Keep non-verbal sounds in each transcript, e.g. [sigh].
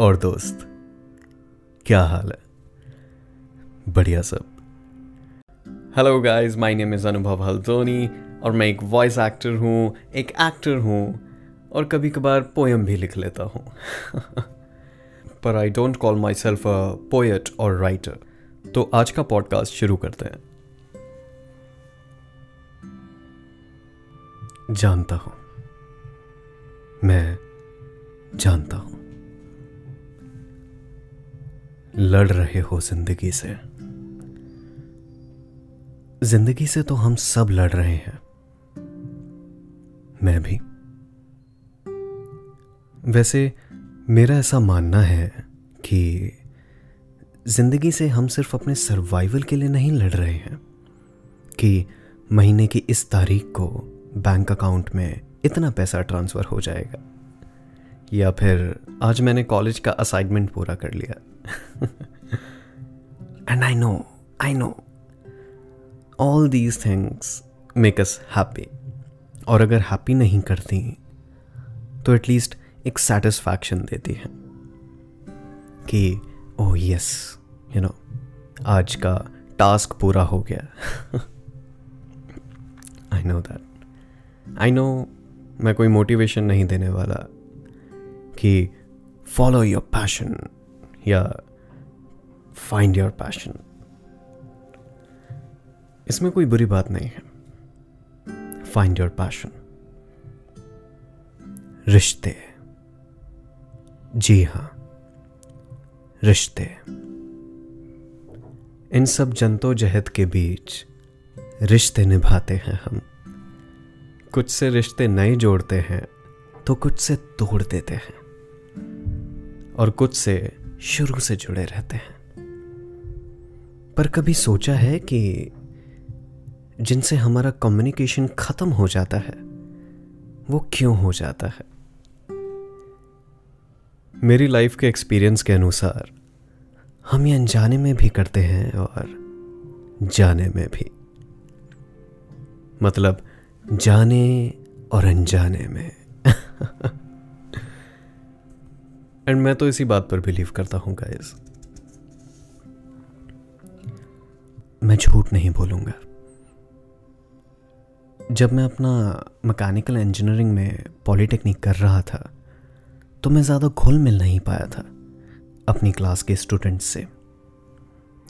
और दोस्त। क्या हाल है? बढ़िया सब। Hello guys my name is Anubhav Haldoni और मैं एक वॉइस एक्टर हूँ, एक एक्टर हूँ और कभी कभार पोएम भी लिख लेता हूँ। पर I don't call myself a poet और राइटर तो आज का पॉडकास्ट शुरू करते हैं। जानता हूँ। मैं जानता हूँ। लड़ रहे हो ज़िंदगी से। ज़िंदगी से तो हम सब लड़ रहे हैं। मैं भी। वैसे मेरा ऐसा मानना है कि ज़िंदगी से हम सिर्फ़ अपने सर्वाइवल के लिए नहीं लड़ रहे हैं, कि महीने की इस तारीख को बैंक अकाउंट में इतना पैसा ट्रांसफ़र हो जाएगा। या फिर आज मैंने कॉलेज का असाइनमेंट पूरा कर लिया। And I know I know all these things make us happy और अगर हैप्पी नहीं करती तो एटलीस्ट एक सेटिस्फैक्शन देती है कि ओह यस यू नो आज का टास्क पूरा हो गया। I know that I know मैं कोई मोटिवेशन नहीं देने वाला कि फॉलो योर पैशन या फाइंड योर पैशन इसमें कोई बुरी बात नहीं है। फाइंड योर पैशन रिश्ते। जी हाँ। रिश्ते। इन सब जंतोजहद के बीच रिश्ते निभाते हैं हम। कुछ से रिश्ते नए जोड़ते हैं तो कुछ से तोड़ देते हैं। और कुछ से शुरू से जुड़े रहते हैं। पर कभी सोचा है कि जिनसे हमारा कम्युनिकेशन खत्म हो जाता है, वो क्यों हो जाता है? मेरी लाइफ के एक्सपीरियंस के अनुसार, हम ये अनजाने में भी करते हैं और जाने में भी। मतलब जाने और अनजाने में। [laughs] एंड मैं तो इसी बात पर बिलीव करता हूँ गाइस मैं झूठ नहीं बोलूँगा। जब मैं अपना मैकेनिकल इंजीनियरिंग में पॉलिटेक्निक कर रहा था तो मैं ज़्यादा घुल मिल नहीं पाया था अपनी क्लास के स्टूडेंट्स से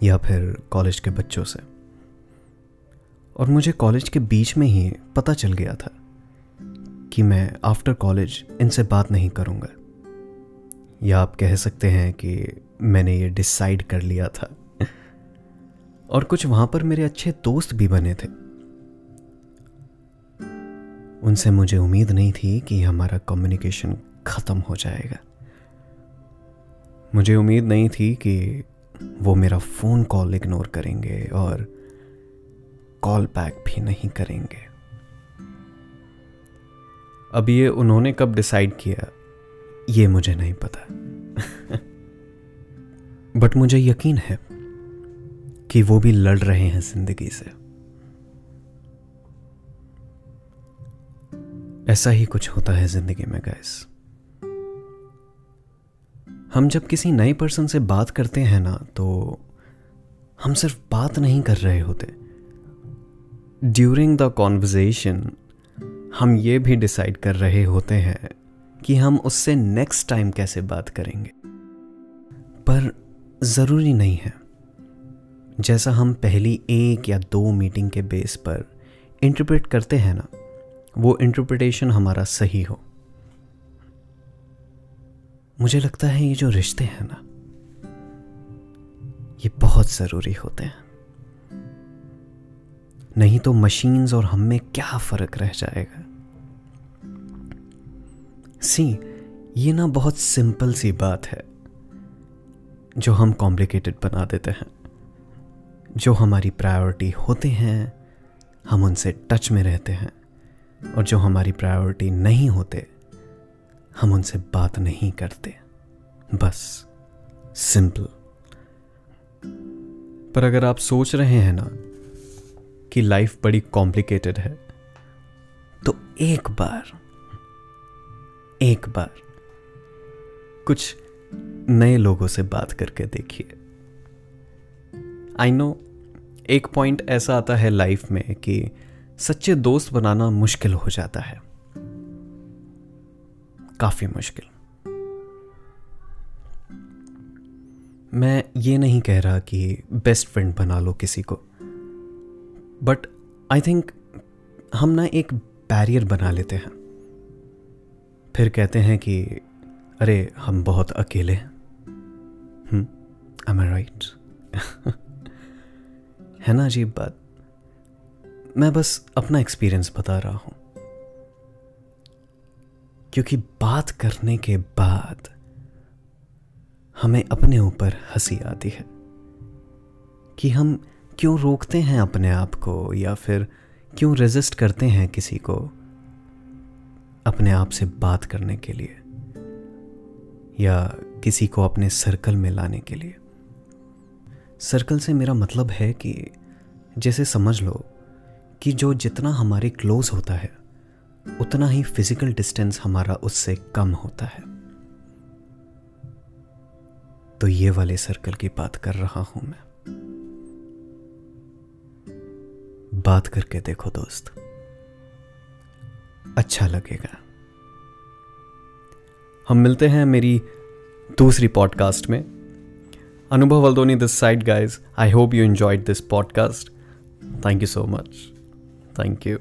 या फिर कॉलेज के बच्चों से। और मुझे कॉलेज के बीच में ही पता चल गया था कि मैं आफ्टर कॉलेज इनसे बात नहीं करूँगा। या आप कह सकते हैं कि मैंने ये डिसाइड कर लिया था। और कुछ वहाँ पर मेरे अच्छे दोस्त भी बने थे। उनसे मुझे उम्मीद नहीं थी कि हमारा कम्युनिकेशन ख़त्म हो जाएगा। मुझे उम्मीद नहीं थी कि वो मेरा फ़ोन कॉल इग्नोर करेंगे और कॉल बैक भी नहीं करेंगे। अब ये उन्होंने कब डिसाइड किया? ये मुझे नहीं पता। बट मुझे यकीन है कि वो भी लड़ रहे हैं ज़िंदगी से। ऐसा ही कुछ होता है ज़िंदगी में गैस हम जब किसी नए पर्सन से बात करते हैं ना तो हम सिर्फ़ बात नहीं कर रहे होते। ड्यूरिंग द कॉन्वर्जेशन हम ये भी डिसाइड कर रहे होते हैं कि हम उससे नेक्स्ट टाइम कैसे बात करेंगे। पर ज़रूरी नहीं है। जैसा हम पहली एक या दो मीटिंग के बेस पर इंटरप्रेट करते हैं ना, वो इंटरप्रिटेशन हमारा सही हो। मुझे लगता है ये जो रिश्ते हैं ना, ये बहुत ज़रूरी होते हैं। नहीं तो मशीन्स और हम में क्या फ़र्क रह जाएगा? सी, ये ना बहुत सिंपल सी बात है, जो हम कॉम्प्लिकेटेड बना देते हैं, जो हमारी प्रायोरिटी होते हैं, हम उनसे टच में रहते हैं, और जो हमारी प्रायोरिटी नहीं होते, हम उनसे बात नहीं करते, बस सिंपल पर अगर आप सोच रहे हैं ना, कि लाइफ बड़ी कॉम्प्लिकेटेड है तो एक बार एक बार कुछ नए लोगों से बात करके देखिए। आई नो एक पॉइंट ऐसा आता है लाइफ में कि सच्चे दोस्त बनाना मुश्किल हो जाता है। काफ़ी मुश्किल। मैं ये नहीं कह रहा कि बेस्ट फ्रेंड बना लो किसी को बट आई थिंक हम ना एक बैरियर बना लेते हैं। फिर कहते हैं कि, अरे, हम बहुत अकेले हैं। आई राइट [laughs] है ना अजीब बात। मैं बस अपना एक्सपीरियंस बता रहा हूँ। क्योंकि बात करने के बाद हमें अपने ऊपर हँसी आती है कि हम क्यों रोकते हैं अपने आप को या फिर क्यों रेजिस्ट करते हैं किसी को। अपने आप से बात करने के लिए या किसी को अपने सर्कल में लाने के लिए। सर्कल से मेरा मतलब है कि जैसे समझ लो कि जो जितना हमारे क्लोज होता है, उतना ही फ़िज़िकल डिस्टेंस हमारा उससे कम होता है। तो ये वाले सर्कल की बात कर रहा हूँ मैं। बात करके देखो दोस्त। अच्छा लगेगा। हम मिलते हैं मेरी दूसरी पॉडकास्ट में। Anubhav Valdoni this side guys I hope you enjoyed this podcast thank you so much thank you